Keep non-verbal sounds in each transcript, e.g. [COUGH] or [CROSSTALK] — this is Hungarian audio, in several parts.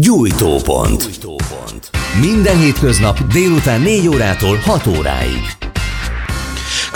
Gyújtópont. Minden hétköznap délután 4 órától 6 óráig.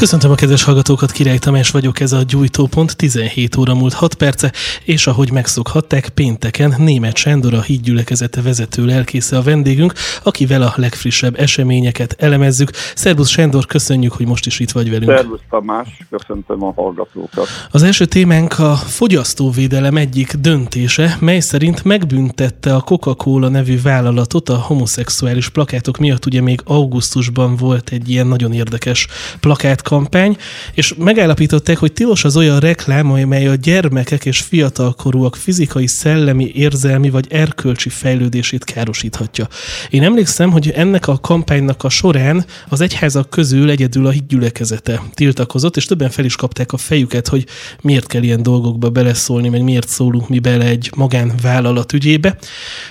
Köszöntöm a kedves hallgatókat, Király Tamás vagyok, ez a Gyújtópont, 17 óra múlt 6 perce, és ahogy megszokhatták, pénteken német Sándor a hídgyülekezete vezető lelkésze a vendégünk, akivel a legfrissebb eseményeket elemezzük. Szerbusz Sándor, köszönjük, hogy most is itt vagy velünk. Szervusz Tamás, köszöntöm a hallgatókat. Az első témánk a fogyasztóvédelem egyik döntése, mely szerint megbüntette a Coca-Cola nevű vállalatot a homoszexuális plakátok miatt. Ugye még augusztusban volt egy ilyen nagyon érdekes plakát kampány, és megállapították, hogy tilos az olyan reklám, amely a gyermekek és fiatalkorúak fizikai, szellemi, érzelmi vagy erkölcsi fejlődését károsíthatja. Én emlékszem, hogy ennek a kampánynak a során az egyházak közül egyedül a hídgyülekezete tiltakozott, és többen fel is kapták a fejüket, hogy miért kell ilyen dolgokba beleszólni, meg miért szólunk mi bele egy magánvállalat ügyébe.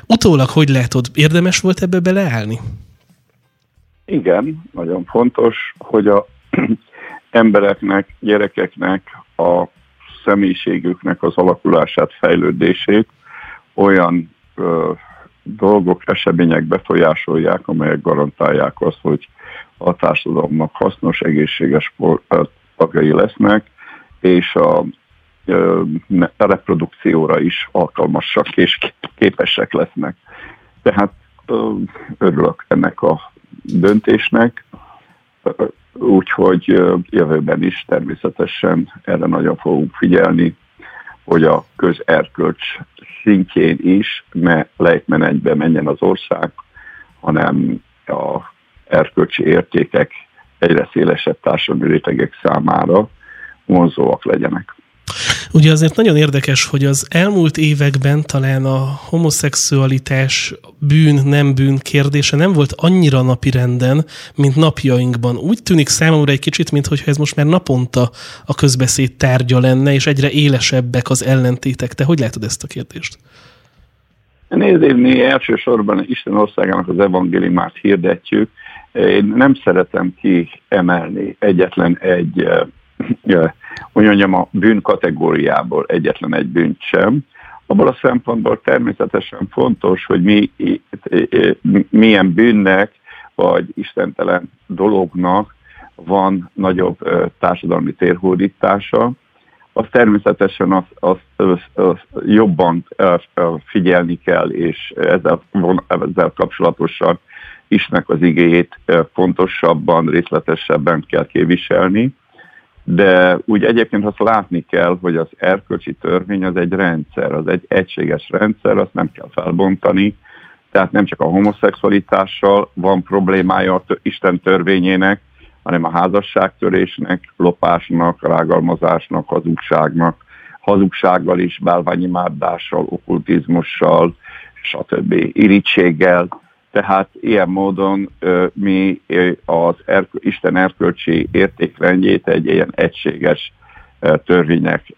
Utólag, hogy látod, érdemes volt ebbe beleállni? Igen, nagyon fontos, hogy a embereknek, gyerekeknek a személyiségüknek az alakulását, fejlődését olyan ö, dolgok, események befolyásolják, amelyek garantálják azt, hogy a társadalomnak hasznos, egészséges tagjai lesznek, és a, a reprodukcióra is alkalmasak és képesek lesznek. Tehát örülök ennek a döntésnek úgyhogy jövőben is természetesen erre nagyon fogunk figyelni, hogy a közerkölcs szintjén is ne lejtmenetbe menjen az ország, hanem a erkölcsi értékek egyre szélesebb társadalmi rétegek számára vonzóak legyenek. Ugye azért nagyon érdekes, hogy az elmúlt években talán a homoszexualitás bűn, nem bűn kérdése nem volt annyira napi renden, mint napjainkban. Úgy tűnik számomra egy kicsit, mintha ez most már naponta a közbeszéd tárgya lenne, és egyre élesebbek az ellentétek. Te hogy látod ezt a kérdést? Nézd, mi elsősorban Isten országának az evangéliumát hirdetjük. Én nem szeretem kiemelni egyetlen egy hogy mondjam, a bűn kategóriából egyetlen egy bűnt sem. Abból a szempontból természetesen fontos, hogy mi, milyen bűnnek vagy istentelen dolognak van nagyobb társadalmi térhódítása, az természetesen azt az, az, az jobban figyelni kell, és ezzel, ezzel kapcsolatosan Istennek az igéjét fontosabban, részletesebben kell képviselni de úgy egyébként azt látni kell, hogy az erkölcsi törvény az egy rendszer, az egy egységes rendszer, azt nem kell felbontani, tehát nem csak a homoszexualitással van problémája a Isten törvényének, hanem a házasságtörésnek, lopásnak, rágalmazásnak, hazugságnak, hazugsággal is, bálványimádással, okkultizmussal, stb. irítséggel, tehát ilyen módon mi az erk- Isten erkölcsi értékrendjét egy ilyen egységes törvénynek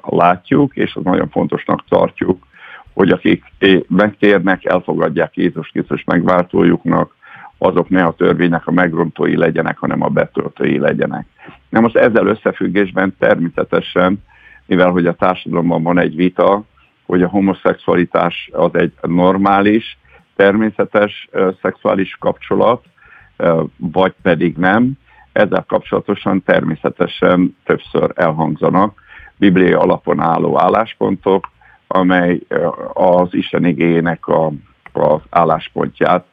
látjuk, és az nagyon fontosnak tartjuk, hogy akik megtérnek, elfogadják Jézus Krisztus megváltójuknak, azok ne a törvénynek a megrontói legyenek, hanem a betöltői legyenek. Na most ezzel összefüggésben természetesen, mivel hogy a társadalomban van egy vita, hogy a homoszexualitás az egy normális, természetes szexuális kapcsolat, vagy pedig nem. Ezzel kapcsolatosan természetesen többször elhangzanak bibliai alapon álló álláspontok, amely az Isten igényének a, az álláspontját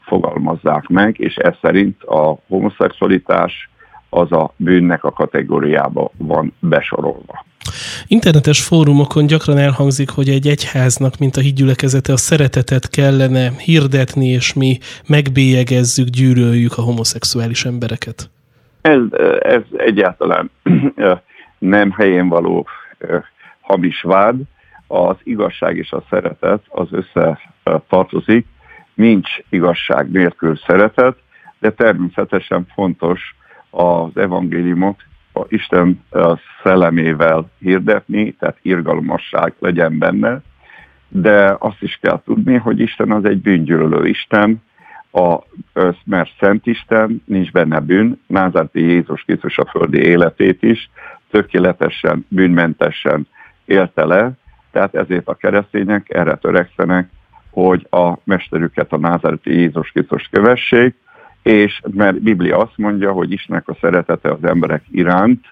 fogalmazzák meg, és ez szerint a homoszexualitás az a bűnnek a kategóriába van besorolva. Internetes fórumokon gyakran elhangzik, hogy egy egyháznak, mint a hídgyülekezete, a szeretetet kellene hirdetni, és mi megbélyegezzük, gyűröljük a homoszexuális embereket. Ez, ez egyáltalán nem helyén való hamis vád. Az igazság és a szeretet az össze tartozik. Nincs igazság nélkül szeretet, de természetesen fontos az evangéliumot a Isten szellemével hirdetni, tehát irgalmasság legyen benne, de azt is kell tudni, hogy Isten az egy bűngyűlölő Isten, a, mert Szent Isten, nincs benne bűn, Názárti Jézus Krisztus a földi életét is tökéletesen, bűnmentesen élte le, tehát ezért a keresztények erre törekszenek, hogy a mesterüket, a názáreti Jézus Krisztus kövessék, és mert Biblia azt mondja, hogy Istennek a szeretete az emberek iránt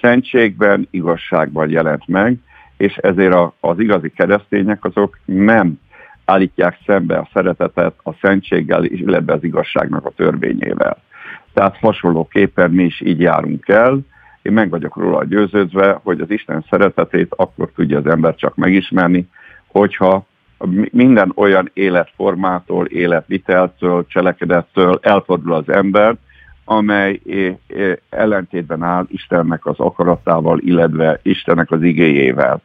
szentségben, igazságban jelent meg, és ezért az igazi keresztények azok nem állítják szembe a szeretetet a szentséggel, illetve az igazságnak a törvényével. Tehát hasonlóképpen mi is így járunk el. Én meg vagyok róla győződve, hogy az Isten szeretetét akkor tudja az ember csak megismerni, hogyha minden olyan életformától, életviteltől, cselekedettől elfordul az ember, amely ellentétben áll Istennek az akaratával, illetve Istennek az igéjével.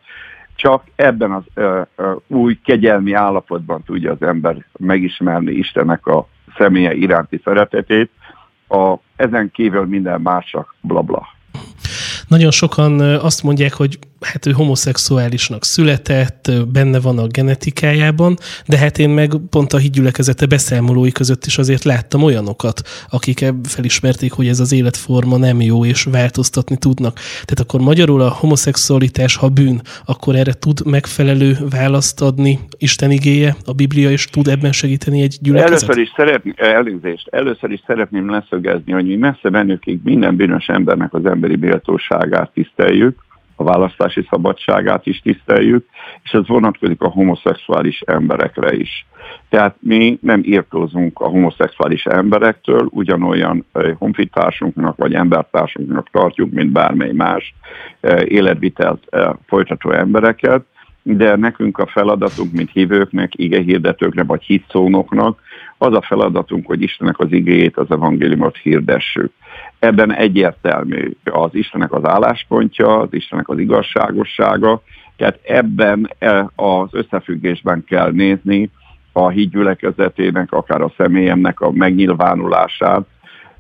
Csak ebben az uh, uh, új kegyelmi állapotban tudja az ember megismerni Istennek a személye iránti szeretetét, a, ezen kívül minden más csak blabla. Nagyon sokan azt mondják, hogy hát ő homoszexuálisnak született, benne van a genetikájában, de hát én meg pont a hídgyülekezete beszámolói között is azért láttam olyanokat, akik felismerték, hogy ez az életforma nem jó, és változtatni tudnak. Tehát akkor magyarul a homoszexualitás, ha bűn, akkor erre tud megfelelő választ adni Isten igéje, a Biblia, és tud ebben segíteni egy gyülekezet? Először is, szeretni, elnézést, először is szeretném leszögezni, hogy mi messze bennükig minden bűnös embernek az emberi méltóságát tiszteljük, a választási szabadságát is tiszteljük, és ez vonatkozik a homoszexuális emberekre is. Tehát mi nem írtózunk a homoszexuális emberektől, ugyanolyan honfitársunknak vagy embertársunknak tartjuk, mint bármely más életvitelt folytató embereket, de nekünk a feladatunk, mint hívőknek, igehirdetőknek vagy hitszónoknak, az a feladatunk, hogy Istennek az igéjét, az evangéliumot hirdessük. Ebben egyértelmű az Istennek az álláspontja, az Istennek az igazságossága, tehát ebben e, az összefüggésben kell nézni a hídgyülekezetének, akár a személyemnek a megnyilvánulását,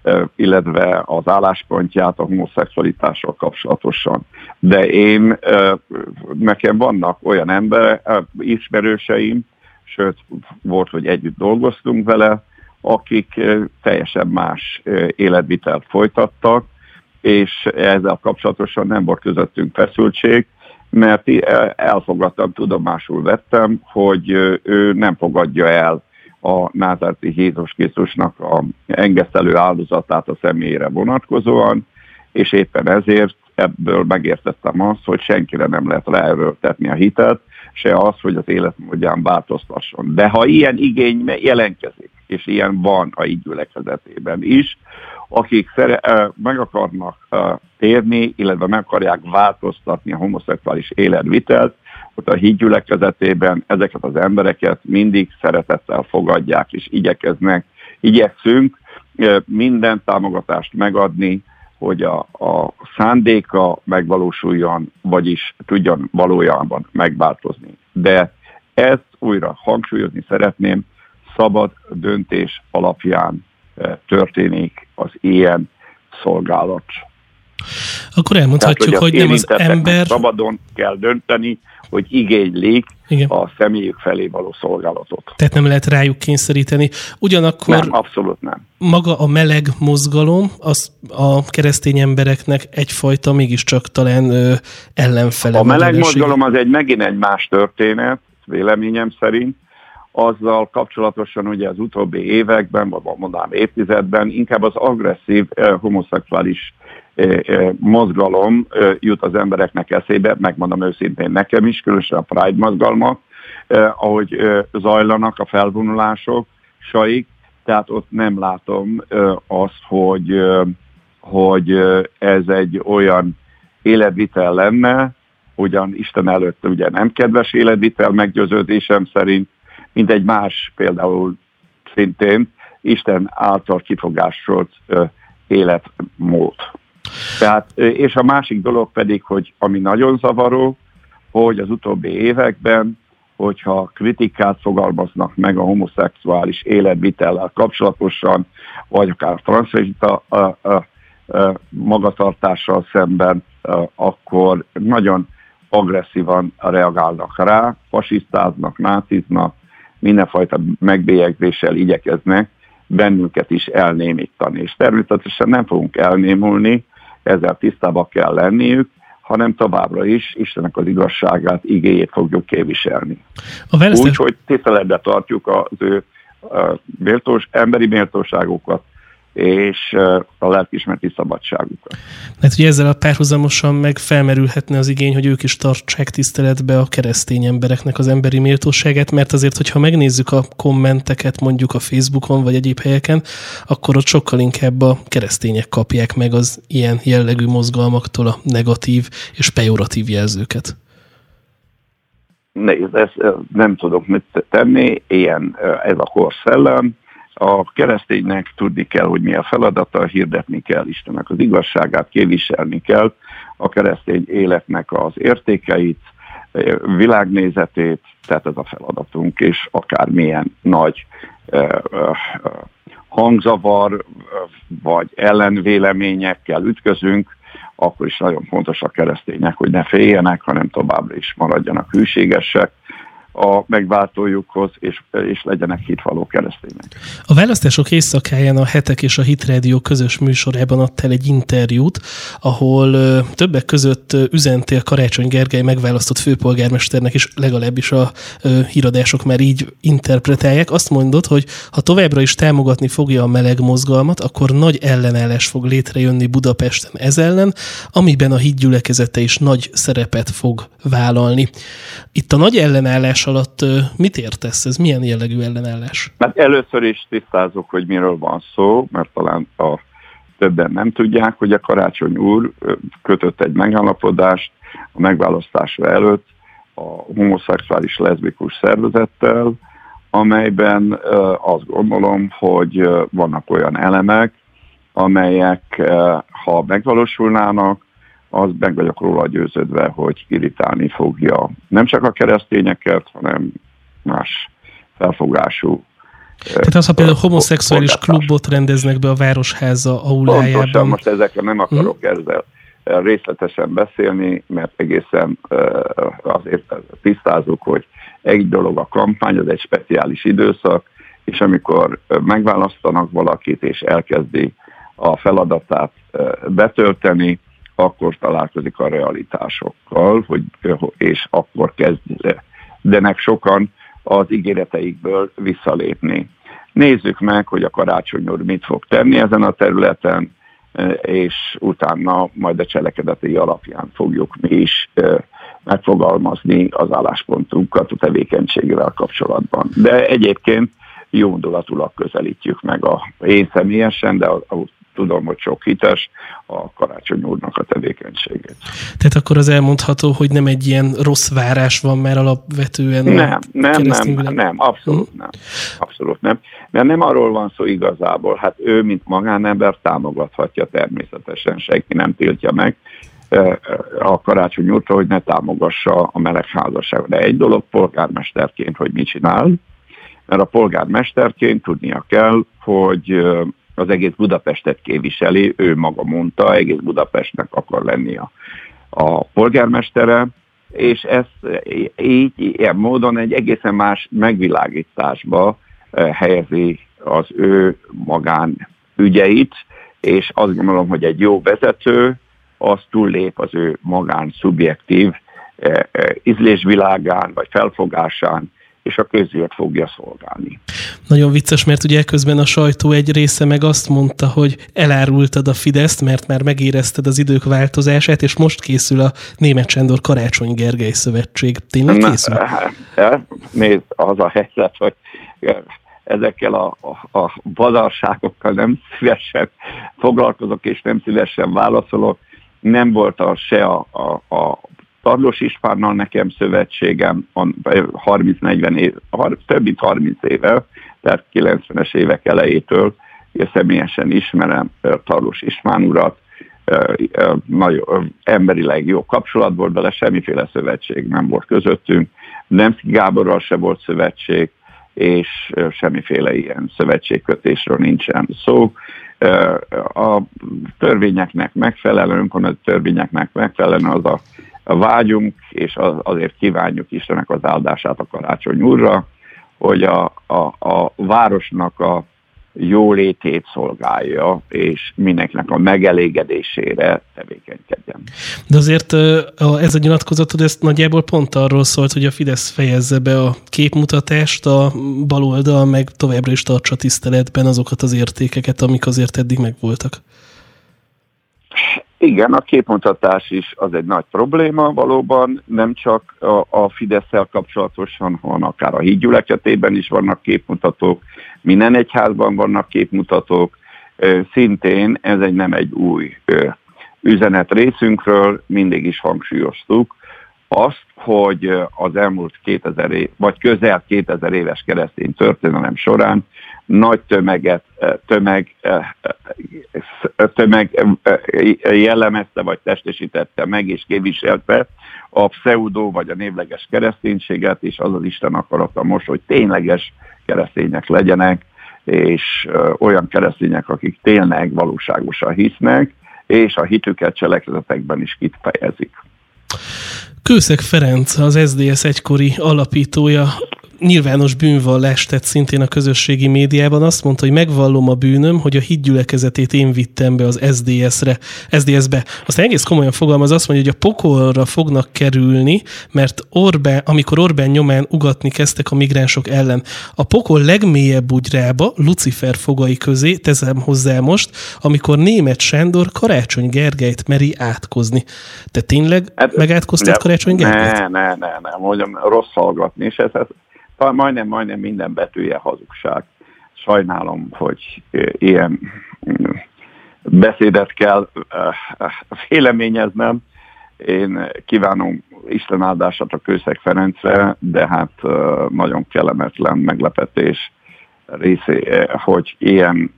e, illetve az álláspontját a homoszexualitással kapcsolatosan. De én, e, nekem vannak olyan emberek, ismerőseim, sőt, volt, hogy együtt dolgoztunk vele, akik teljesen más életvitelt folytattak, és ezzel kapcsolatosan nem volt közöttünk feszültség, mert elfogadtam, tudomásul vettem, hogy ő nem fogadja el a názárti Jézus Krisztusnak a engesztelő áldozatát a személyére vonatkozóan, és éppen ezért ebből megértettem azt, hogy senkire nem lehet ráerőltetni a hitet, se az, hogy az életmódján változtasson. De ha ilyen igény jelentkezik, és ilyen van a így gyülekezetében is, akik szere, meg akarnak térni, illetve meg akarják változtatni a homoszexuális életvitelt, ott a hídgyülekezetében ezeket az embereket mindig szeretettel fogadják, és igyekeznek, igyekszünk minden támogatást megadni, hogy a, a szándéka megvalósuljon, vagyis tudjon valójában megváltozni. De ezt újra hangsúlyozni szeretném, szabad döntés alapján eh, történik az ilyen szolgálat. Akkor elmondhatjuk, Tehát, hogy, hogy nem az ember... Szabadon kell dönteni, hogy igénylik Igen. a személyük felé való szolgálatot. Tehát nem lehet rájuk kényszeríteni. Ugyanakkor nem, abszolút nem. maga a meleg mozgalom az a keresztény embereknek egyfajta mégiscsak talán ö, ellenfele. A meleg mozgalom az egy megint egy más történet, véleményem szerint, azzal kapcsolatosan ugye az utóbbi években, vagy mondanám évtizedben inkább az agresszív eh, homoszexuális eh, eh, mozgalom eh, jut az embereknek eszébe, megmondom őszintén nekem is, különösen a Pride mozgalmak, eh, ahogy eh, zajlanak a felvonulások, saik, tehát ott nem látom eh, azt, hogy, eh, hogy eh, ez egy olyan életvitel lenne, ugyan Isten előtt ugye nem kedves életvitel meggyőződésem szerint, mint egy más például szintén Isten által kifogásolt életmód. Tehát, és a másik dolog pedig, hogy ami nagyon zavaró, hogy az utóbbi években, hogyha kritikát fogalmaznak meg a homoszexuális életvitellel kapcsolatosan, vagy akár transzvegita magatartással szemben, akkor nagyon agresszívan reagálnak rá, fasisztáznak, náciznak, mindenfajta megbélyegzéssel igyekeznek bennünket is elnémítani. És természetesen nem fogunk elnémulni, ezzel tisztába kell lenniük, hanem továbbra is Istennek az igazságát, igéjét fogjuk képviselni. választás... Úgy, hogy tiszteletbe tartjuk az ő méltós, emberi méltóságokat, és a lelkismereti szabadságukat. Mert ugye ezzel a párhuzamosan meg felmerülhetne az igény, hogy ők is tartsák tiszteletbe a keresztény embereknek az emberi méltóságát, mert azért, hogyha megnézzük a kommenteket mondjuk a Facebookon vagy egyéb helyeken, akkor ott sokkal inkább a keresztények kapják meg az ilyen jellegű mozgalmaktól a negatív és pejoratív jelzőket. Nézd, ezt nem tudok mit tenni, ilyen ez a korszellem, a kereszténynek tudni kell, hogy mi a feladata, hirdetni kell Istennek az igazságát, képviselni kell a keresztény életnek az értékeit, világnézetét, tehát ez a feladatunk, és akármilyen nagy hangzavar vagy ellenvéleményekkel ütközünk, akkor is nagyon fontos a keresztények, hogy ne féljenek, hanem továbbra is maradjanak hűségesek, a megváltójukhoz, és, és legyenek hitvaló keresztények. A választások éjszakáján a Hetek és a Hitrádió közös műsorában adtál egy interjút, ahol többek között üzentél Karácsony Gergely megválasztott főpolgármesternek, és legalábbis a híradások már így interpretálják. Azt mondod, hogy ha továbbra is támogatni fogja a meleg mozgalmat, akkor nagy ellenállás fog létrejönni Budapesten ez ellen, amiben a hitgyülekezete is nagy szerepet fog vállalni. Itt a nagy ellenállás alatt mit értesz? Ez milyen jellegű ellenállás? Hát először is tisztázok, hogy miről van szó, mert talán a többen nem tudják, hogy a Karácsony úr kötött egy megállapodást a megválasztása előtt a homoszexuális leszbikus szervezettel, amelyben azt gondolom, hogy vannak olyan elemek, amelyek, ha megvalósulnának, az meg vagyok róla győződve, hogy irritálni fogja nem csak a keresztényeket, hanem más felfogású tehát az, ha például homoszexuális klubot rendeznek be a Városháza aulájában. Pontosan, most ezekre nem akarok hmm. ezzel részletesen beszélni, mert egészen azért tisztázunk, hogy egy dolog a kampány, az egy speciális időszak, és amikor megválasztanak valakit, és elkezdi a feladatát betölteni, akkor találkozik a realitásokkal, hogy, és akkor kezdenek sokan az ígéreteikből visszalépni. Nézzük meg, hogy a karácsony úr mit fog tenni ezen a területen, és utána majd a cselekedeti alapján fogjuk mi is megfogalmazni az álláspontunkat a tevékenységével kapcsolatban. De egyébként jó indulatulag közelítjük meg a én személyesen, de a, a tudom, hogy sok hites a Karácsony úrnak a tevékenységét. Tehát akkor az elmondható, hogy nem egy ilyen rossz várás van már alapvetően? Nem, nem, nem, nem, abszolút hm? nem. Abszolút nem. Mert nem arról van szó igazából, hát ő, mint magánember támogathatja természetesen, senki nem tiltja meg a karácsony úrta, hogy ne támogassa a melegházasságot. De egy dolog polgármesterként, hogy mit csinál, mert a polgármesterként tudnia kell, hogy az egész Budapestet képviseli, ő maga mondta, egész Budapestnek akar lenni a, a polgármestere, és ezt így, ilyen módon egy egészen más megvilágításba eh, helyezi az ő magán ügyeit, és azt gondolom, hogy egy jó vezető az túllép az ő magán szubjektív eh, eh, ízlésvilágán vagy felfogásán, és a közért fogja szolgálni. Nagyon vicces, mert ugye közben a sajtó egy része meg azt mondta, hogy elárultad a Fideszt, mert már megérezted az idők változását, és most készül a Német Sándor Karácsony Gergely Szövetség. Tényleg készül? Na, nézd, az a helyzet, hogy ezekkel a, a, a badarságokkal nem szívesen foglalkozok, és nem szívesen válaszolok. Nem volt a, se a, a, a Tarlós Ispánnal nekem szövetségem 30-40 év, több mint 30 éve, tehát 90-es évek elejétől, én személyesen ismerem Tarlós István urat, nagyon emberileg jó kapcsolat volt vele, semmiféle szövetség nem volt közöttünk, Nemszki Gáborral se volt szövetség, és semmiféle ilyen szövetségkötésről nincsen szó. A törvényeknek megfelelően, a törvényeknek megfelelően az a vágyunk, és azért kívánjuk Istennek az áldását a karácsony úrra, hogy a, a, a városnak a jólétét szolgálja, és mindenkinek a megelégedésére tevékenykedjen. De azért ez a nyilatkozatod, ezt nagyjából pont arról szólt, hogy a Fidesz fejezze be a képmutatást, a baloldal meg továbbra is tartsa tiszteletben azokat az értékeket, amik azért eddig megvoltak. Igen, a képmutatás is az egy nagy probléma valóban, nem csak a, a fidesz kapcsolatosan, hanem akár a hídgyülekezetében is vannak képmutatók, minden egyházban vannak képmutatók, szintén ez egy nem egy új üzenet részünkről, mindig is hangsúlyoztuk azt, hogy az elmúlt 2000 év, vagy közel 2000 éves keresztény történelem során nagy tömeget, tömeg, tömeg jellemezte, vagy testesítette meg és képviselte a pseudo vagy a névleges kereszténységet, és az az Isten akarata most, hogy tényleges keresztények legyenek, és olyan keresztények, akik tényleg valóságosan hisznek, és a hitüket cselekedetekben is kifejezik. Kőszeg Ferenc, az SDS egykori alapítója nyilvános bűnvallást tett szintén a közösségi médiában, azt mondta, hogy megvallom a bűnöm, hogy a hídgyülekezetét én vittem be az SDS-re, SDS-be. Azt egész komolyan fogalmaz, azt mondja, hogy a pokolra fognak kerülni, mert Orbán, amikor Orbán nyomán ugatni kezdtek a migránsok ellen. A pokol legmélyebb bugyrába, Lucifer fogai közé, tezem hozzá most, amikor német Sándor Karácsony Gergelyt meri átkozni. Te tényleg hát, megátkoztad Karácsony Gergelyt? Ne, ne, ne, ne, mondjam, rossz hallgatni, és ez, ez majdnem, majdnem minden betűje hazugság. Sajnálom, hogy ilyen mm, beszédet kell véleményeznem. Én kívánom Isten áldását a Kőszeg Ferencre, de hát nagyon kellemetlen meglepetés részé, hogy ilyen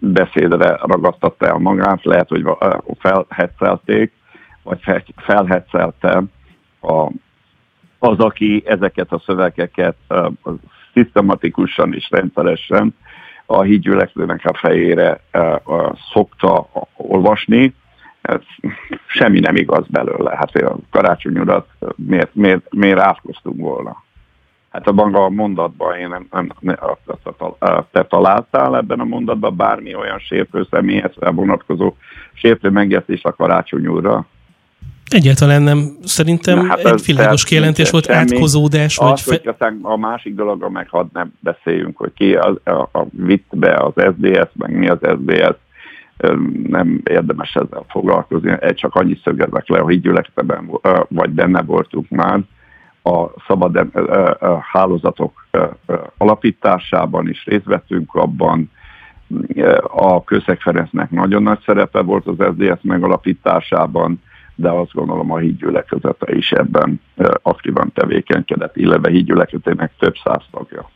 beszédre ragadtatta el magát, lehet, hogy felhetszelték, vagy felhetszelte a az, aki ezeket a szövegeket szisztematikusan és rendszeresen a hídgyülekezőnek a fejére szokta olvasni, ez semmi nem igaz belőle. Hát a karácsony urat miért, miért, miért átkoztunk volna? Hát a maga a mondatban én nem, nem, nem te találtál ebben a mondatban bármi olyan sértő személyhez vonatkozó sértő megjegyzés a karácsony úrra? Egyáltalán nem. Szerintem hát egy világos kijelentés volt, semmi. átkozódás. Az, vagy fe... hogy aztán a másik dologra meg hadd nem beszéljünk, hogy ki a, a, a vitt be az SDS, meg mi az SDS, nem érdemes ezzel foglalkozni. Egy csak annyit szögezek le, hogy gyülekezetben vagy benne voltunk már a szabad hálózatok alapításában is részt vettünk abban, a Kőszeg Ferencnek nagyon nagy szerepe volt az SZDSZ megalapításában, de azt gondolom a hídgyülekezete is ebben aktívan tevékenykedett, illetve hídgyülekezetének több száz tagja.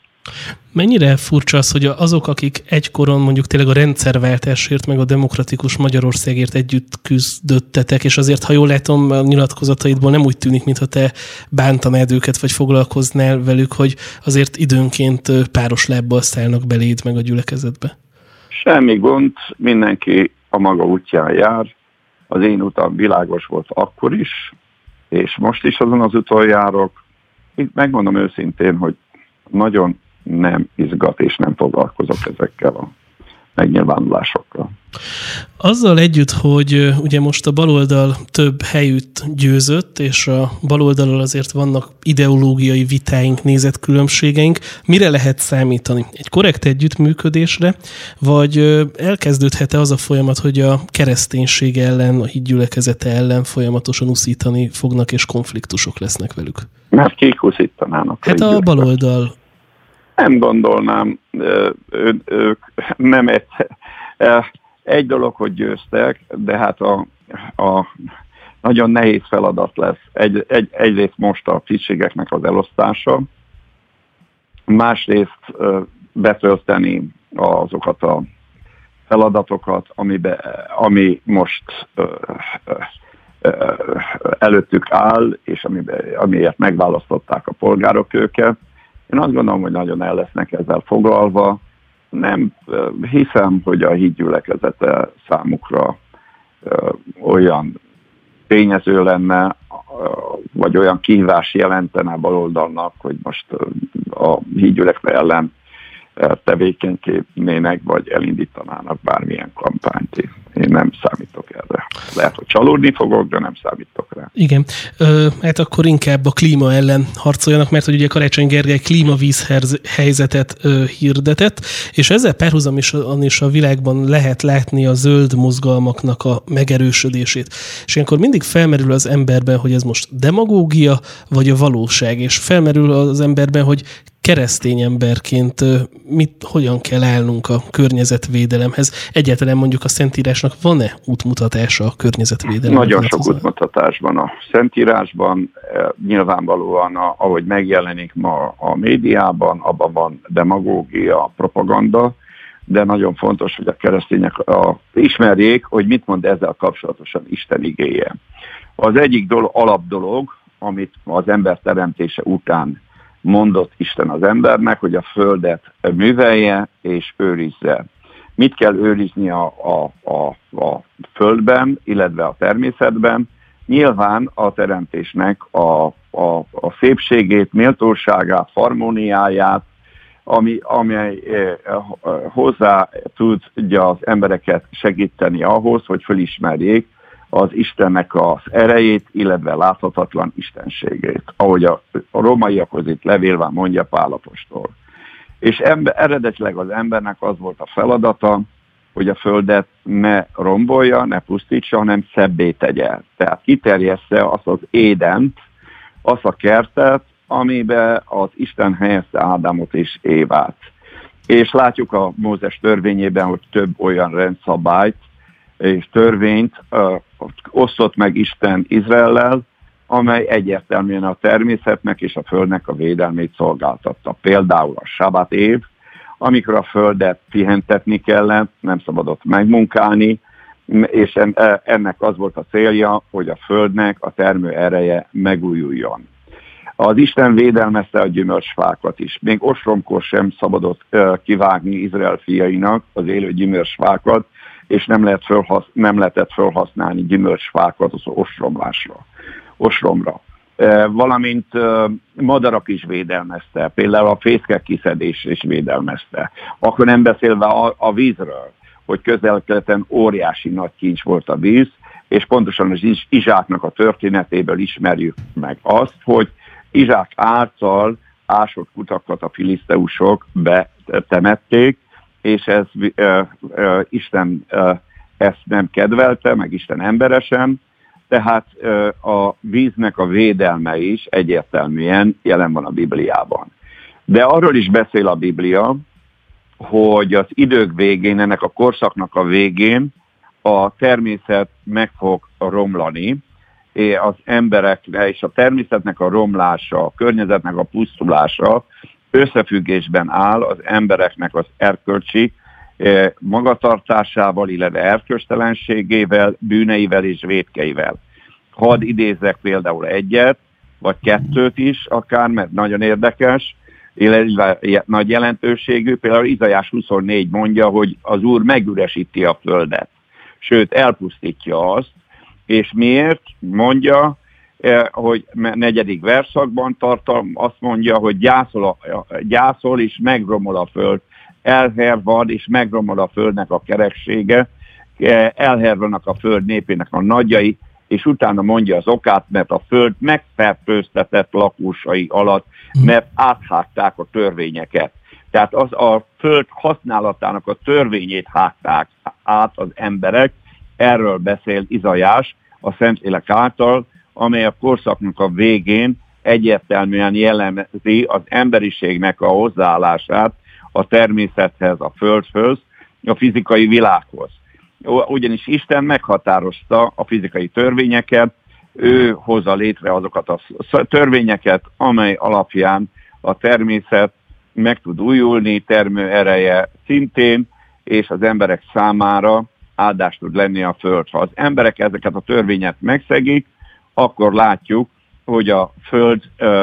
Mennyire furcsa az, hogy azok, akik egykoron mondjuk tényleg a rendszerváltásért, meg a demokratikus Magyarországért együtt küzdöttetek, és azért, ha jól látom, a nyilatkozataidból nem úgy tűnik, mintha te bántanád őket, vagy foglalkoznál velük, hogy azért időnként páros lábbal szállnak beléd meg a gyülekezetbe. Semmi gond, mindenki a maga útján jár, az én utam világos volt akkor is, és most is azon az úton járok. Itt megmondom őszintén, hogy nagyon nem izgat és nem foglalkozok ezekkel a megnyilvánulásokkal. Azzal együtt, hogy ugye most a baloldal több helyütt győzött, és a baloldalon azért vannak ideológiai vitáink, nézetkülönbségeink, mire lehet számítani? Egy korrekt együttműködésre, vagy elkezdődhet-e az a folyamat, hogy a kereszténység ellen, a hídgyülekezete ellen folyamatosan uszítani fognak, és konfliktusok lesznek velük? Mert kik uszítanának? Hát a baloldal nem gondolnám, ők nem egyszer. Egy dolog, hogy győztek, de hát a, a nagyon nehéz feladat lesz. Egy, egy, egyrészt most a tisztségeknek az elosztása, másrészt betölteni azokat a feladatokat, amibe, ami most előttük áll, és amibe, amiért megválasztották a polgárok őket. Én azt gondolom, hogy nagyon el lesznek ezzel foglalva. Nem hiszem, hogy a hídgyülekezete számukra olyan tényező lenne, vagy olyan kihívás jelentene baloldalnak, hogy most a hídgyülekre ellen tevékenykednének, vagy elindítanának bármilyen kampányt. Én nem számítok erre. Lehet, hogy csalódni fogok, de nem számítok rá. Igen. Ö, hát akkor inkább a klíma ellen harcoljanak, mert hogy ugye Karácsony Gergely klímavíz helyzetet ö, hirdetett, és ezzel párhuzamosan is a világban lehet látni a zöld mozgalmaknak a megerősödését. És ilyenkor mindig felmerül az emberben, hogy ez most demagógia, vagy a valóság, és felmerül az emberben, hogy keresztény emberként mit, hogyan kell állnunk a környezetvédelemhez? Egyáltalán mondjuk a Szentírásnak van-e útmutatása a környezetvédelemhez? Nagyon sok útmutatás van a Szentírásban, nyilvánvalóan ahogy megjelenik ma a médiában, abban van demagógia, propaganda, de nagyon fontos, hogy a keresztények a, ismerjék, hogy mit mond ezzel kapcsolatosan Isten igéje. Az egyik dolog, alapdolog, amit az ember teremtése után mondott Isten az embernek, hogy a földet művelje és őrizze. Mit kell őrizni a, a, a, a földben, illetve a természetben? Nyilván a teremtésnek a, a, a szépségét, méltóságát, harmóniáját, ami, amely eh, hozzá tudja az embereket segíteni ahhoz, hogy fölismerjék, az Istennek az erejét, illetve láthatatlan istenségét, ahogy a, romaiakhoz itt levélve mondja Pálapostól. És ember, eredetileg az embernek az volt a feladata, hogy a földet ne rombolja, ne pusztítsa, hanem szebbé tegye. Tehát kiterjessze azt az édent, azt a kertet, amiben az Isten helyezte Ádámot és Évát. És látjuk a Mózes törvényében, hogy több olyan rendszabályt és törvényt osztott meg Isten Izraellel, amely egyértelműen a természetnek és a földnek a védelmét szolgáltatta. Például a sabat év, amikor a földet pihentetni kellett, nem szabadott megmunkálni, és e, ennek az volt a célja, hogy a földnek a termő ereje megújuljon. Az Isten védelmezte a gyümölcsfákat is. Még ostromkor sem szabadott kivágni Izrael fiainak az élő gyümölcsfákat, és nem, lehet fölhasz, nem lehetett felhasználni gyümölcsfákat az ostromlásra, ostromra. E, valamint e, madarak is védelmezte, például a fészkek kiszedés is védelmezte. Akkor nem beszélve a, a vízről, hogy közel-keleten óriási nagy kincs volt a víz, és pontosan az Izsáknak a történetéből ismerjük meg azt, hogy Izsák által ásott kutakat a filiszteusok betemették, és ez uh, uh, Isten uh, ezt nem kedvelte, meg Isten emberesen, tehát uh, a víznek a védelme is egyértelműen jelen van a Bibliában. De arról is beszél a Biblia, hogy az idők végén, ennek a korszaknak a végén a természet meg fog romlani, az emberekre és a természetnek a romlása, a környezetnek a pusztulása összefüggésben áll az embereknek az erkölcsi eh, magatartásával, illetve erkölcstelenségével, bűneivel és védkeivel. Hadd idézek például egyet, vagy kettőt is akár, mert nagyon érdekes, illetve nagy jelentőségű. Például Izajás 24 mondja, hogy az Úr megüresíti a földet, sőt elpusztítja azt, és miért? Mondja, hogy negyedik verszakban tartalm azt mondja, hogy gyászol, a, gyászol és megromol a föld, elhervad és megromol a földnek a kereksége, eh, elhervanak a föld népének a nagyjai, és utána mondja az okát, mert a föld megfertőztetett lakósai alatt, hm. mert áthágták a törvényeket. Tehát az a föld használatának a törvényét hágták át az emberek, erről beszél Izajás a Szentlélek által, amely a korszaknak a végén egyértelműen jellemzi az emberiségnek a hozzáállását a természethez, a földhöz, a fizikai világhoz. Ugyanis Isten meghatározta a fizikai törvényeket, ő hozza létre azokat a törvényeket, amely alapján a természet meg tud újulni, termő ereje szintén, és az emberek számára áldás tud lenni a föld. Ha az emberek ezeket a törvényet megszegik, akkor látjuk, hogy a föld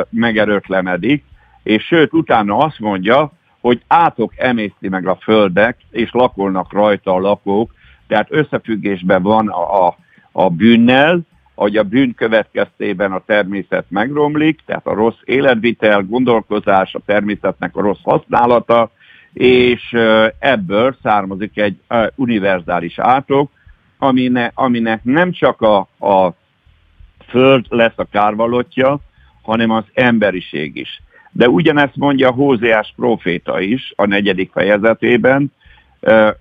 megerőtlenedik, és sőt, utána azt mondja, hogy átok emészti meg a földek, és lakolnak rajta a lakók, tehát összefüggésben van a, a, a bűnnel, hogy a bűn következtében a természet megromlik, tehát a rossz életvitel, gondolkozás, a természetnek a rossz használata, és ebből származik egy univerzális átok, amine, aminek nem csak a, a föld lesz a kárvalotja, hanem az emberiség is. De ugyanezt mondja Hózeás proféta is a negyedik fejezetében,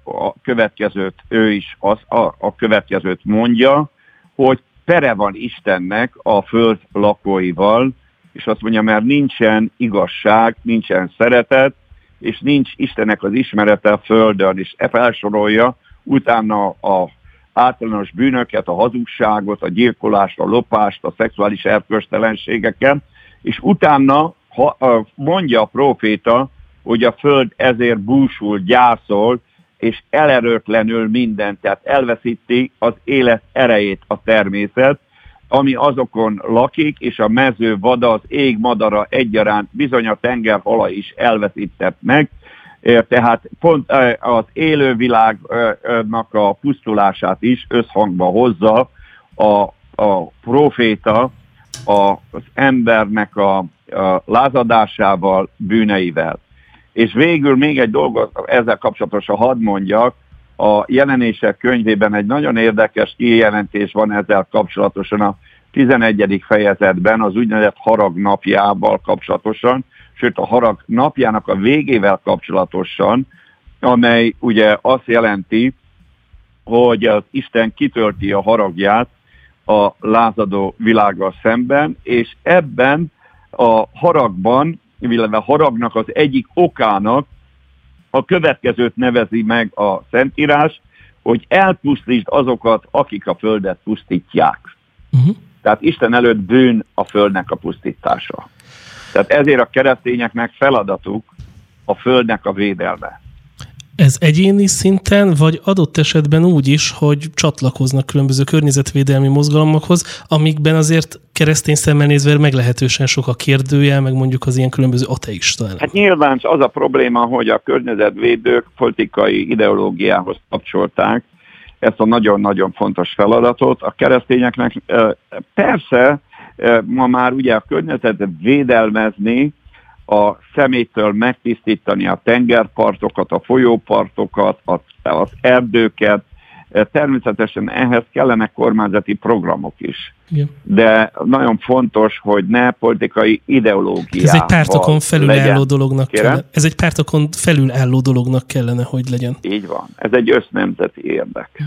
a következőt ő is az, a, a következőt mondja, hogy pere van Istennek a föld lakóival, és azt mondja, mert nincsen igazság, nincsen szeretet, és nincs Istennek az ismerete a földön, és e felsorolja utána a általános bűnöket, a hazugságot, a gyilkolást, a lopást, a szexuális erkölcstelenségeket, és utána ha, mondja a proféta, hogy a föld ezért búsul, gyászol, és elerőtlenül mindent, tehát elveszíti az élet erejét a természet, ami azokon lakik, és a mező vada, az ég madara egyaránt, bizony a tengerhala is elveszített meg, tehát pont az élővilágnak a pusztulását is összhangba hozza a, a proféta az embernek a, a lázadásával, bűneivel. És végül még egy dolgot ezzel kapcsolatosan hadd mondjak, a jelenések könyvében egy nagyon érdekes kijelentés van ezzel kapcsolatosan a 11. fejezetben, az úgynevezett harag napjával kapcsolatosan, sőt a harag napjának a végével kapcsolatosan, amely ugye azt jelenti, hogy az Isten kitölti a haragját a lázadó világgal szemben, és ebben a haragban, illetve a haragnak az egyik okának a következőt nevezi meg a Szentírás, hogy elpusztítsd azokat, akik a földet pusztítják. Uh-huh. Tehát Isten előtt bűn a földnek a pusztítása. Tehát ezért a keresztényeknek feladatuk a földnek a védelme. Ez egyéni szinten, vagy adott esetben úgy is, hogy csatlakoznak különböző környezetvédelmi mozgalmakhoz, amikben azért keresztény szemmel nézve meglehetősen sok a kérdőjel, meg mondjuk az ilyen különböző ateista. Hát nyilván az a probléma, hogy a környezetvédők politikai ideológiához kapcsolták ezt a nagyon-nagyon fontos feladatot. A keresztényeknek persze ma már ugye a környezetet védelmezni, a szemétől megtisztítani a tengerpartokat, a folyópartokat, az erdőket, Természetesen ehhez kellene kormányzati programok is. Igen. De nagyon fontos, hogy ne politikai ideológia. Ez egy pártokon felül legyen. dolognak kellene. Ez egy pártokon felül álló dolognak kellene, hogy legyen. Így van. Ez egy össznemzeti érdek. Ja.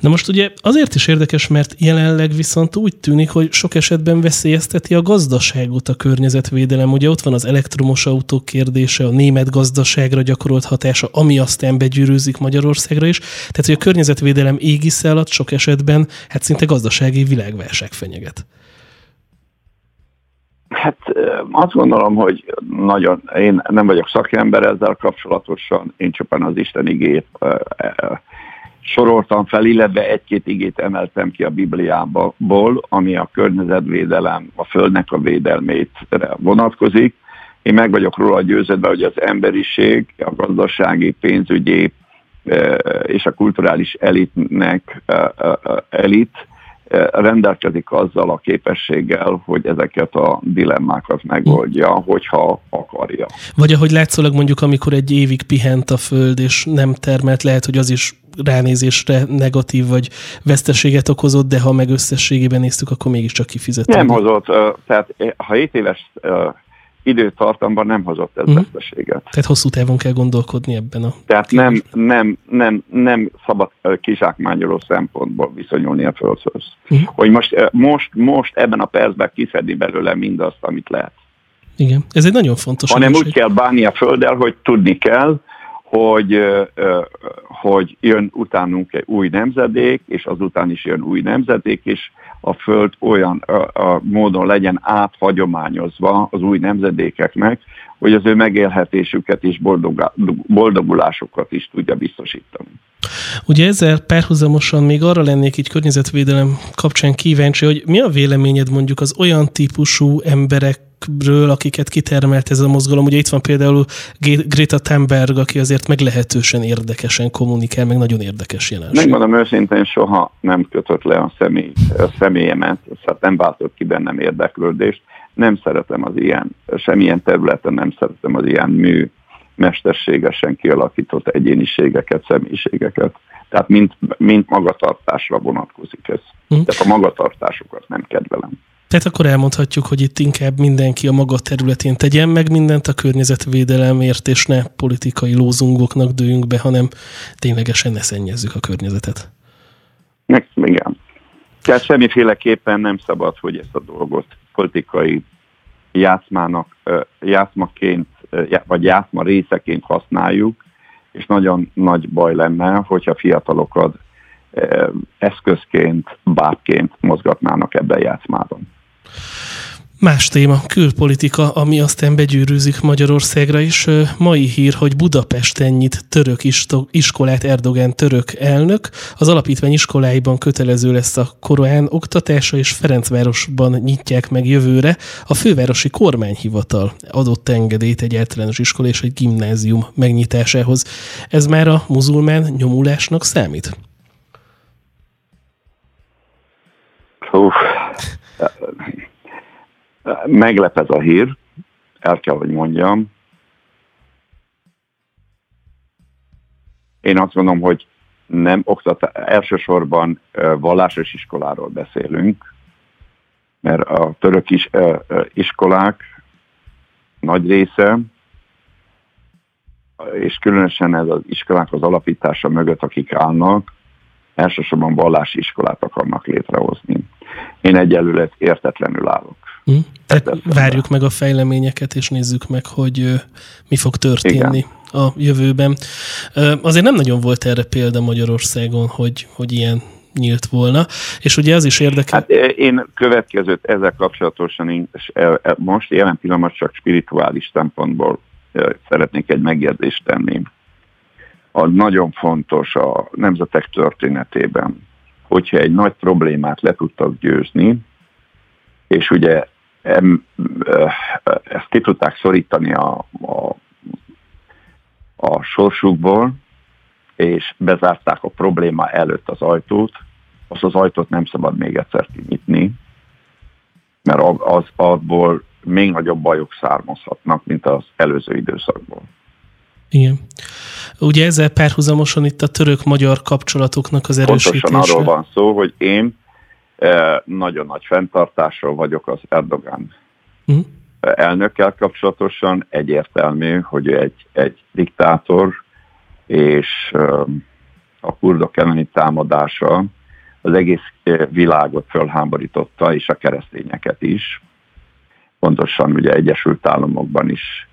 Na most ugye azért is érdekes, mert jelenleg viszont úgy tűnik, hogy sok esetben veszélyezteti a gazdaságot a környezetvédelem. Ugye ott van az elektromos autók kérdése, a német gazdaságra gyakorolt hatása, ami aztán begyűrűzik Magyarországra is. Tehát, hogy a környezetvédelem égisze alatt sok esetben hát szinte gazdasági világválság fenyeget. Hát azt gondolom, hogy nagyon, én nem vagyok szakember ezzel kapcsolatosan, én csupán az Isten igét soroltam fel, illetve egy-két igét emeltem ki a Bibliából, ami a környezetvédelem, a földnek a védelmét vonatkozik. Én meg vagyok róla győződve, hogy az emberiség, a gazdasági, pénzügyi e, és a kulturális elitnek e, e, elit rendelkezik azzal a képességgel, hogy ezeket a dilemmákat megoldja, hogyha akarja. Vagy ahogy látszólag mondjuk, amikor egy évig pihent a föld, és nem termelt, lehet, hogy az is ránézésre negatív vagy veszteséget okozott, de ha meg összességében néztük, akkor mégiscsak kifizetett. Nem hozott, tehát ha 7 éves időtartamban nem hozott ez uh-huh. veszteséget. Tehát hosszú távon kell gondolkodni ebben a... Tehát nem, nem, nem, nem szabad kizsákmányoló szempontból viszonyulni a földhöz. Uh-huh. Hogy most, most, most ebben a percben kiszedni belőle mindazt, amit lehet. Igen, ez egy nagyon fontos. Hanem úgy kell bánni a földdel, hogy tudni kell, hogy, hogy jön utánunk egy új nemzedék, és azután is jön új nemzedék, és a Föld olyan a, a módon legyen áthagyományozva az új nemzedékeknek, hogy az ő megélhetésüket és boldogulásokat is tudja biztosítani. Ugye ezzel párhuzamosan még arra lennék így környezetvédelem kapcsán kíváncsi, hogy mi a véleményed mondjuk az olyan típusú emberekről, akiket kitermelt ez a mozgalom. Ugye itt van például Greta Thunberg, aki azért meglehetősen érdekesen kommunikál, meg nagyon érdekes jelenség. Megmondom őszintén, soha nem kötött le a, személy, a személyemet, szóval nem váltott ki bennem érdeklődést. Nem szeretem az ilyen, semmilyen területen nem szeretem az ilyen mű mesterségesen kialakított egyéniségeket, személyiségeket. Tehát mint, mint magatartásra vonatkozik ez. Mm. Tehát a magatartásokat nem kedvelem. Tehát akkor elmondhatjuk, hogy itt inkább mindenki a maga területén tegyen meg mindent a környezetvédelemért, és ne politikai lózungoknak dőjünk be, hanem ténylegesen ne szennyezzük a környezetet. Igen. Tehát semmiféleképpen nem szabad, hogy ezt a dolgot politikai játszmának, játszmaként, vagy játszma részeként használjuk, és nagyon nagy baj lenne, hogyha fiatalokat eszközként, bábként mozgatnának ebben a játszmában. Más téma, külpolitika, ami aztán begyűrűzik Magyarországra is. Mai hír, hogy Budapesten nyit török iskolát Erdogán török elnök. Az alapítvány iskoláiban kötelező lesz a Korán oktatása, és Ferencvárosban nyitják meg jövőre. A fővárosi kormányhivatal adott engedélyt egy általános iskola és egy gimnázium megnyitásához. Ez már a muzulmán nyomulásnak számít? Uff Meglep ez a hír, el kell, hogy mondjam. Én azt gondolom, hogy nem oktatás, elsősorban vallásos iskoláról beszélünk, mert a török is, iskolák nagy része, és különösen ez az iskolák az alapítása mögött, akik állnak, elsősorban vallási iskolát akarnak létrehozni. Én egyelőre értetlenül állok. Hm? Tehát várjuk meg a fejleményeket, és nézzük meg, hogy mi fog történni Igen. a jövőben. Azért nem nagyon volt erre példa Magyarországon, hogy, hogy ilyen nyílt volna, és ugye az is érdekel. Hát én következőt ezzel kapcsolatosan most jelen pillanat csak spirituális szempontból szeretnék egy megjegyzést tenni. A nagyon fontos a nemzetek történetében, hogyha egy nagy problémát le tudtak győzni, és ugye ezt ki tudták szorítani a, a, a sorsukból, és bezárták a probléma előtt az ajtót, az az ajtót nem szabad még egyszer kinyitni, mert az, abból még nagyobb bajok származhatnak, mint az előző időszakból. Igen. Ugye ezzel párhuzamosan itt a török-magyar kapcsolatoknak az erősítése. Pontosan arról van szó, hogy én nagyon nagy fenntartással vagyok az Erdogan uh-huh. elnökkel kapcsolatosan. Egyértelmű, hogy egy, egy diktátor és a kurdok elleni támadása az egész világot fölháborította, és a keresztényeket is. Pontosan ugye Egyesült Államokban is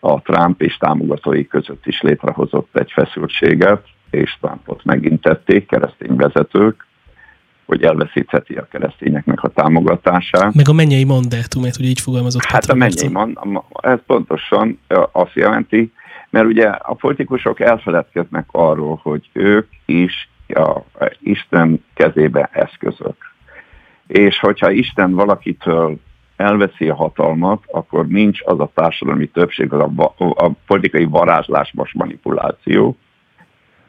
a Trump és támogatói között is létrehozott egy feszültséget, és Trumpot megintették keresztény vezetők, hogy elveszítheti a keresztényeknek a támogatását. Meg a mennyei mandátumát, ugye így fogalmazott. Hát Petra a mennyei mandátum, ez pontosan azt jelenti, mert ugye a politikusok elfeledkeznek arról, hogy ők is a Isten kezébe eszközök. És hogyha Isten valakitől elveszi a hatalmat, akkor nincs az a társadalmi többség, az a, a politikai varázslás manipuláció,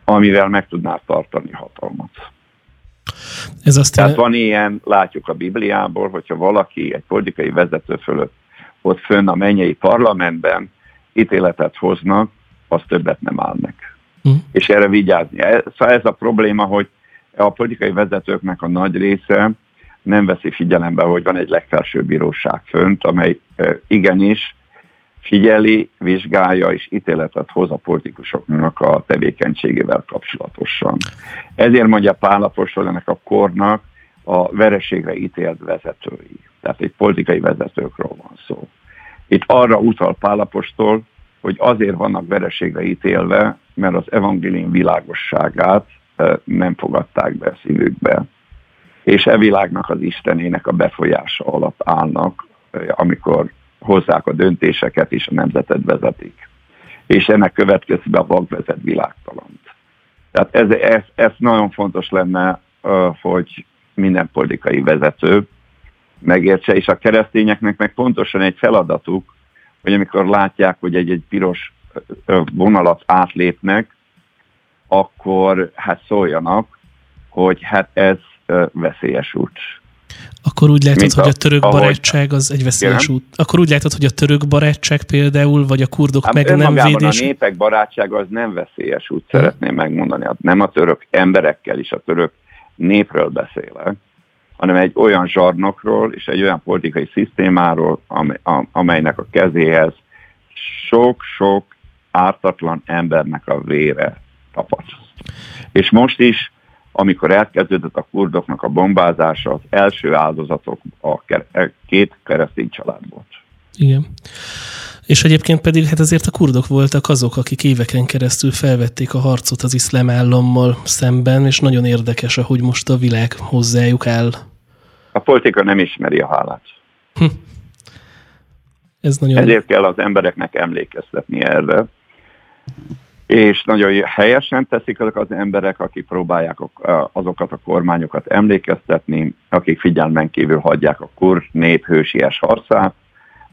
amivel meg tudná tartani hatalmat. Ez azt Tehát van ilyen, látjuk a Bibliából, hogyha valaki egy politikai vezető fölött ott fönn a mennyei parlamentben ítéletet hoznak, az többet nem áll meg. Mm. És erre vigyázni. Szóval ez a probléma, hogy a politikai vezetőknek a nagy része nem veszi figyelembe, hogy van egy legfelsőbb bíróság fönt, amely igenis figyeli, vizsgálja és ítéletet hoz a politikusoknak a tevékenységével kapcsolatosan. Ezért mondja Pálapostól ennek a kornak a vereségre ítélt vezetői. Tehát egy politikai vezetőkről van szó. Itt arra utal Pálapostól, hogy azért vannak vereségre ítélve, mert az evangélium világosságát nem fogadták be szívükbe. És e világnak az Istenének a befolyása alatt állnak, amikor hozzák a döntéseket, és a nemzetet vezetik. És ennek következtében a bank vezet világtalant. Tehát ez, ez, ez nagyon fontos lenne, hogy minden politikai vezető megértse, és a keresztényeknek meg pontosan egy feladatuk, hogy amikor látják, hogy egy-egy piros vonalat átlépnek, akkor hát szóljanak, hogy hát ez veszélyes út. Akkor úgy látod, hogy a török ahogy, barátság az egy veszélyes út. Akkor úgy látod, hogy a török barátság például, vagy a kurdok hát meg nem védés. a népek barátsága az nem veszélyes út, hmm. szeretném megmondani. Hát nem a török emberekkel is, a török népről beszélek, hanem egy olyan zsarnokról és egy olyan politikai szisztémáról, amelynek a kezéhez sok-sok ártatlan embernek a vére tapad. És most is, amikor elkezdődött a kurdoknak a bombázása, az első áldozatok a két keresztény család volt. Igen. És egyébként pedig hát azért a kurdok voltak azok, akik éveken keresztül felvették a harcot az iszlám állammal szemben, és nagyon érdekes, ahogy most a világ hozzájuk áll. A politika nem ismeri a hálát. Hm. Ez nagyon... Ezért kell az embereknek emlékeztetni erre. És nagyon helyesen teszik azok az emberek, akik próbálják azokat a kormányokat emlékeztetni, akik figyelmen kívül hagyják a kur nép hősies harcát,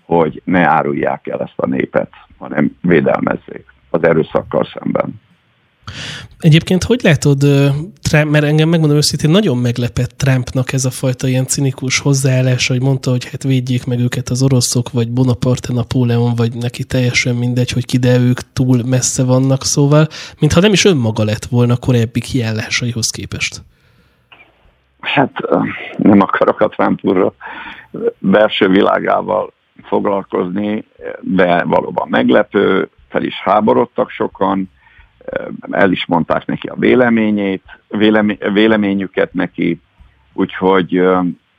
hogy ne árulják el ezt a népet, hanem védelmezzék az erőszakkal szemben. Egyébként hogy látod, Trump, mert engem megmondom őszintén, nagyon meglepett Trumpnak ez a fajta ilyen cinikus hozzáállás, hogy mondta, hogy hát védjék meg őket az oroszok, vagy Bonaparte, Napóleon, vagy neki teljesen mindegy, hogy ki, de ők túl messze vannak, szóval, mintha nem is önmaga lett volna korábbi kiállásaihoz képest. Hát nem akarok a Trump úrra belső világával foglalkozni, de valóban meglepő, fel is háborodtak sokan, el is mondták neki a véleményét, vélemény, véleményüket neki, úgyhogy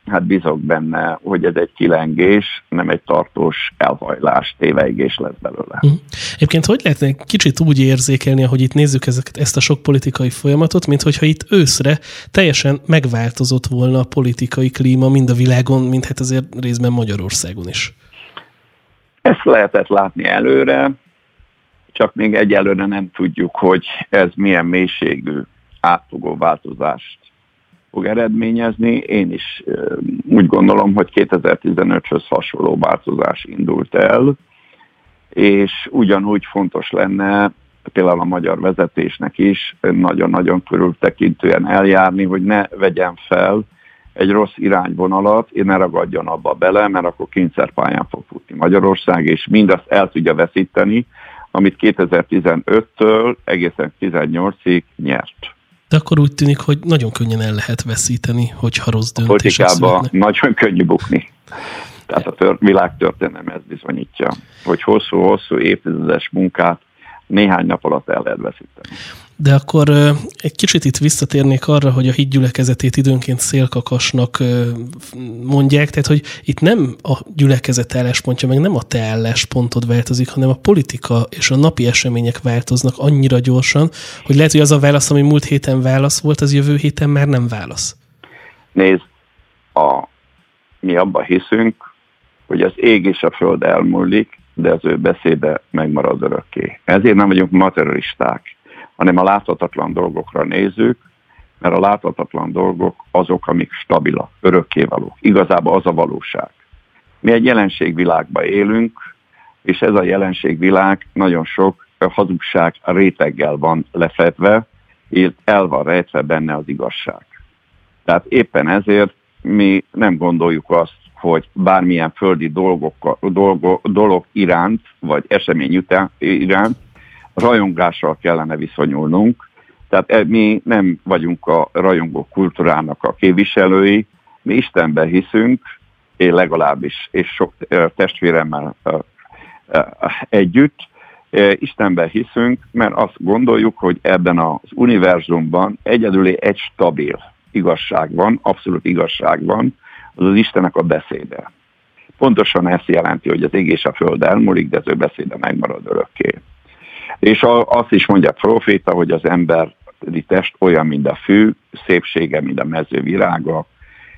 hát bizok benne, hogy ez egy kilengés, nem egy tartós elhajlás, téveigés lesz belőle. Uh-huh. Egyébként hogy lehetne kicsit úgy érzékelni, hogy itt nézzük ezeket, ezt a sok politikai folyamatot, mint hogyha itt őszre teljesen megváltozott volna a politikai klíma mind a világon, mint hát azért részben Magyarországon is. Ezt lehetett látni előre, csak még egyelőre nem tudjuk, hogy ez milyen mélységű átfogó változást fog eredményezni. Én is úgy gondolom, hogy 2015-höz hasonló változás indult el, és ugyanúgy fontos lenne például a magyar vezetésnek is nagyon-nagyon körültekintően eljárni, hogy ne vegyen fel egy rossz irányvonalat, és ne ragadjon abba bele, mert akkor kényszerpályán fog futni Magyarország, és mindazt el tudja veszíteni, amit 2015-től egészen 18-ig nyert. De akkor úgy tűnik, hogy nagyon könnyen el lehet veszíteni, hogyha rossz döntés. Politikában nagyon könnyű bukni. Tehát a tör, világtörténelem ez bizonyítja, hogy hosszú-hosszú évtizedes munkát néhány nap alatt el lehet veszíteni. De akkor egy kicsit itt visszatérnék arra, hogy a hídgyülekezetét időnként szélkakasnak mondják, tehát hogy itt nem a gyülekezet álláspontja, meg nem a te álláspontod változik, hanem a politika és a napi események változnak annyira gyorsan, hogy lehet, hogy az a válasz, ami múlt héten válasz volt, az jövő héten már nem válasz. Nézd, a, mi abban hiszünk, hogy az ég és a föld elmúlik, de az ő beszéde megmarad örökké. Ezért nem vagyunk materialisták hanem a láthatatlan dolgokra nézzük, mert a láthatatlan dolgok azok, amik stabilak, örökkévalók. Igazából az a valóság. Mi egy jelenségvilágban élünk, és ez a jelenségvilág nagyon sok hazugság réteggel van lefedve, és el van rejtve benne az igazság. Tehát éppen ezért mi nem gondoljuk azt, hogy bármilyen földi dolgok, dolgok, dolog iránt, vagy esemény iránt rajongással kellene viszonyulnunk. Tehát e, mi nem vagyunk a rajongó kultúrának a képviselői, mi Istenben hiszünk, én legalábbis, és sok testvéremmel együtt, Istenben hiszünk, mert azt gondoljuk, hogy ebben az univerzumban egyedül egy stabil igazság van, abszolút igazság van, az az Istenek a beszéde. Pontosan ezt jelenti, hogy az ég és a föld elmúlik, de az ő beszéde megmarad örökké. És azt is mondja a proféta, hogy az emberi test olyan, mint a fű, szépsége, mint a mező virága,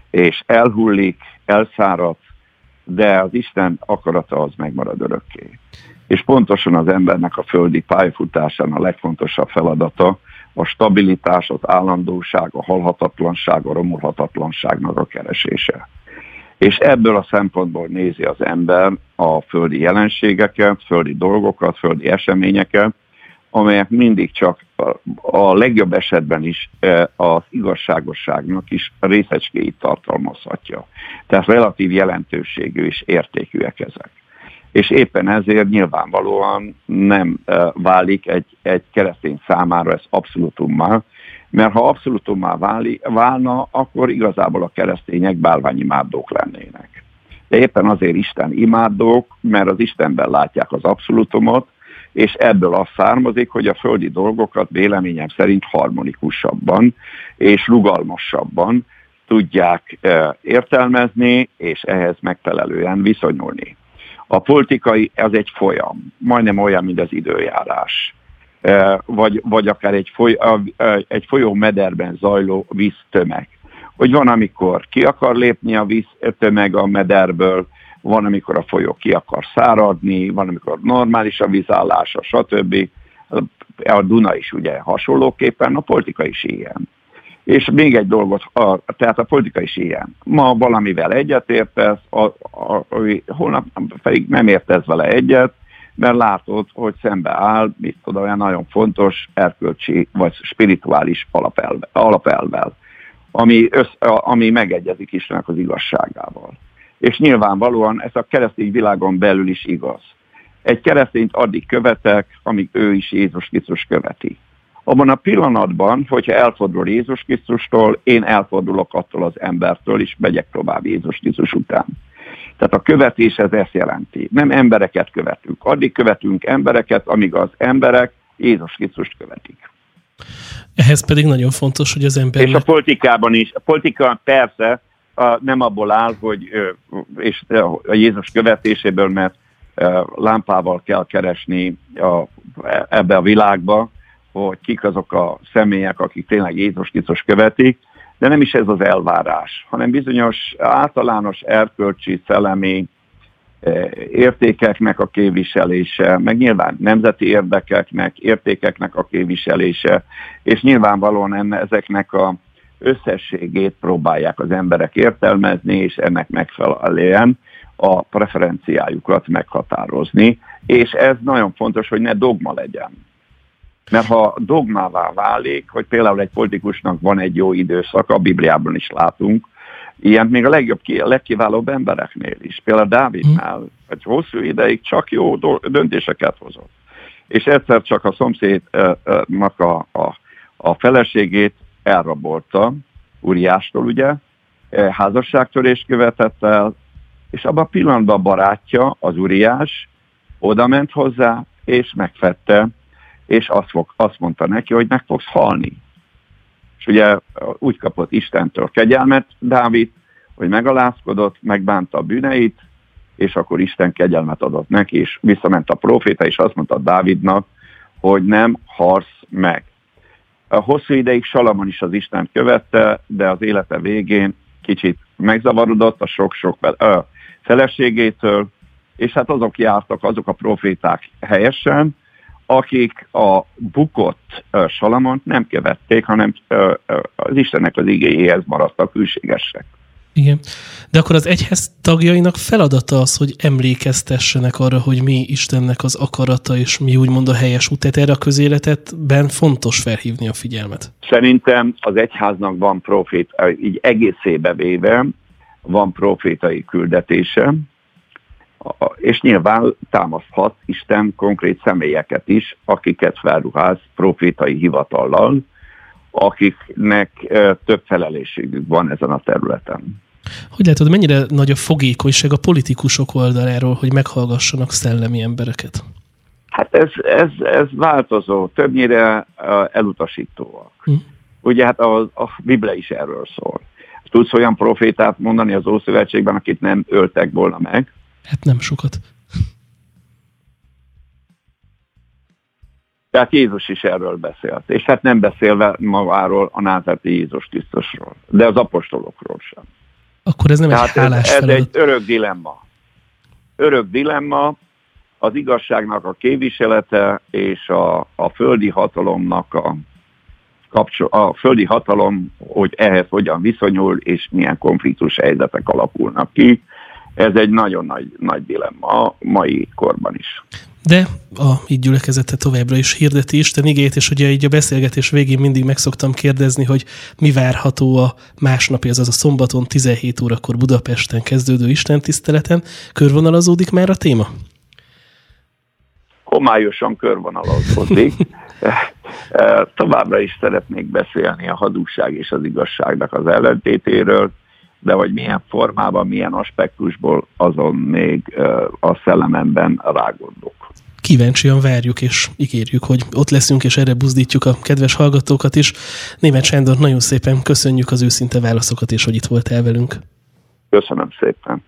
és elhullik, elszárad, de az Isten akarata az megmarad örökké. És pontosan az embernek a földi pályafutásán a legfontosabb feladata a stabilitás, az állandóság, a halhatatlanság, a romulhatatlanságnak a keresése. És ebből a szempontból nézi az ember a földi jelenségeket, földi dolgokat, földi eseményeket, amelyek mindig csak a legjobb esetben is az igazságosságnak is részecskéit tartalmazhatja. Tehát relatív jelentőségű és értékűek ezek. És éppen ezért nyilvánvalóan nem válik egy, egy keresztény számára ez abszolútummal, mert ha abszolútummá válna, akkor igazából a keresztények bálványimádók lennének. De éppen azért Isten imádók, mert az Istenben látják az abszolútumot, és ebből az származik, hogy a földi dolgokat véleményem szerint harmonikusabban és rugalmasabban tudják értelmezni, és ehhez megfelelően viszonyulni. A politikai, ez egy folyam, majdnem olyan, mint az időjárás. Vagy, vagy akár egy, foly, egy folyó mederben zajló víztömeg. Hogy van, amikor ki akar lépni a víztömeg a mederből, van, amikor a folyó ki akar száradni, van, amikor normális a vízállása, stb. A Duna is ugye hasonlóképpen, a politika is ilyen. És még egy dolgot, a, tehát a politika is ilyen. Ma valamivel egyetértesz, a, a, a, holnap pedig nem értesz vele egyet, mert látod, hogy szembe áll, mit tudom, olyan nagyon fontos erkölcsi vagy spirituális alapelve, alapelvel, ami, össz, ami megegyezik Istennek az igazságával. És nyilvánvalóan ez a keresztény világon belül is igaz. Egy keresztényt addig követek, amíg ő is Jézus Krisztus követi. Abban a pillanatban, hogyha elfordul Jézus Krisztustól, én elfordulok attól az embertől, és megyek tovább Jézus Krisztus után. Tehát a követés ez ezt jelenti. Nem embereket követünk. Addig követünk embereket, amíg az emberek Jézus Krisztust követik. Ehhez pedig nagyon fontos, hogy az ember... És a politikában is. A politika persze a, nem abból áll, hogy és a Jézus követéséből, mert lámpával kell keresni a, ebbe a világba, hogy kik azok a személyek, akik tényleg Jézus Krisztus követik, de nem is ez az elvárás, hanem bizonyos általános erkölcsi, szellemi értékeknek a képviselése, meg nyilván nemzeti érdekeknek, értékeknek a képviselése, és nyilvánvalóan enne, ezeknek a összességét próbálják az emberek értelmezni, és ennek megfelelően a preferenciájukat meghatározni, és ez nagyon fontos, hogy ne dogma legyen. Mert ha dogmává válik, hogy például egy politikusnak van egy jó időszak, a Bibliában is látunk, ilyen még a legjobb, a legkiválóbb embereknél is. Például Dávidnál egy hosszú ideig csak jó döntéseket hozott. És egyszer csak a szomszédnak a, a, a feleségét elrabolta, Uriástól ugye, házasságtörést követett el, és abban a pillanatban a barátja, az Uriás, oda ment hozzá, és megfette, és azt, fog, azt mondta neki, hogy meg fogsz halni. És ugye úgy kapott Istentől kegyelmet Dávid, hogy megalázkodott, megbánta a bűneit, és akkor Isten kegyelmet adott neki, és visszament a proféta, és azt mondta Dávidnak, hogy nem harsz meg. A hosszú ideig Salamon is az Isten követte, de az élete végén kicsit megzavarodott a sok-sok feleségétől, és hát azok jártak, azok a proféták helyesen, akik a bukott Salamont nem követték, hanem az Istennek az igényéhez maradtak külségesek. Igen. De akkor az egyház tagjainak feladata az, hogy emlékeztessenek arra, hogy mi Istennek az akarata, és mi úgymond a helyes út. Tehát erre a közéletetben fontos felhívni a figyelmet. Szerintem az egyháznak van profét, így egészébe véve van profétai küldetése, és nyilván támaszhat Isten konkrét személyeket is, akiket felruház profétai hivatallal, akiknek több felelősségük van ezen a területen. Hogy látod, mennyire nagy a fogékonyság a politikusok oldaláról, hogy meghallgassanak szellemi embereket? Hát ez, ez, ez változó, többnyire elutasítóak. Hm. Ugye hát a, a Biblia is erről szól. Tudsz olyan profétát mondani az Ószövetségben, akit nem öltek volna meg? Hát nem sokat. Tehát Jézus is erről beszélt. És hát nem beszélve magáról a názárti Jézus Krisztusról, de az apostolokról sem. Akkor ez nem Tehát egy hálás ez, ez egy örök dilemma. Örök dilemma, az igazságnak a képviselete és a, a földi hatalomnak a, kapcsol, a földi hatalom, hogy ehhez hogyan viszonyul, és milyen konfliktus helyzetek alakulnak ki. Ez egy nagyon nagy, nagy dilemma a mai korban is. de a így gyülekezete továbbra is hirdeti Isten igét, és ugye így a beszélgetés végén mindig meg szoktam kérdezni, hogy mi várható a másnapi, azaz a szombaton 17 órakor Budapesten kezdődő Isten tiszteleten. Körvonalazódik már a téma? Homályosan körvonalazódik. [LAUGHS] Továbbra is szeretnék beszélni a hadúság és az igazságnak az ellentétéről, de hogy milyen formában, milyen aspektusból, azon még a szellememben rágondolok. Kíváncsian várjuk és ígérjük, hogy ott leszünk, és erre buzdítjuk a kedves hallgatókat is. Német Sándor, nagyon szépen köszönjük az őszinte válaszokat, és hogy itt voltál velünk. Köszönöm szépen.